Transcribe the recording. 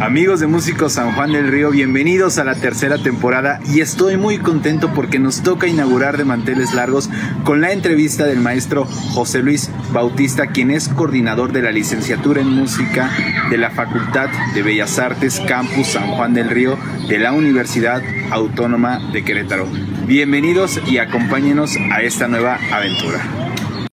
Amigos de Músicos San Juan del Río, bienvenidos a la tercera temporada y estoy muy contento porque nos toca inaugurar de manteles largos con la entrevista del maestro José Luis Bautista, quien es coordinador de la licenciatura en música de la Facultad de Bellas Artes Campus San Juan del Río de la Universidad Autónoma de Querétaro. Bienvenidos y acompáñenos a esta nueva aventura.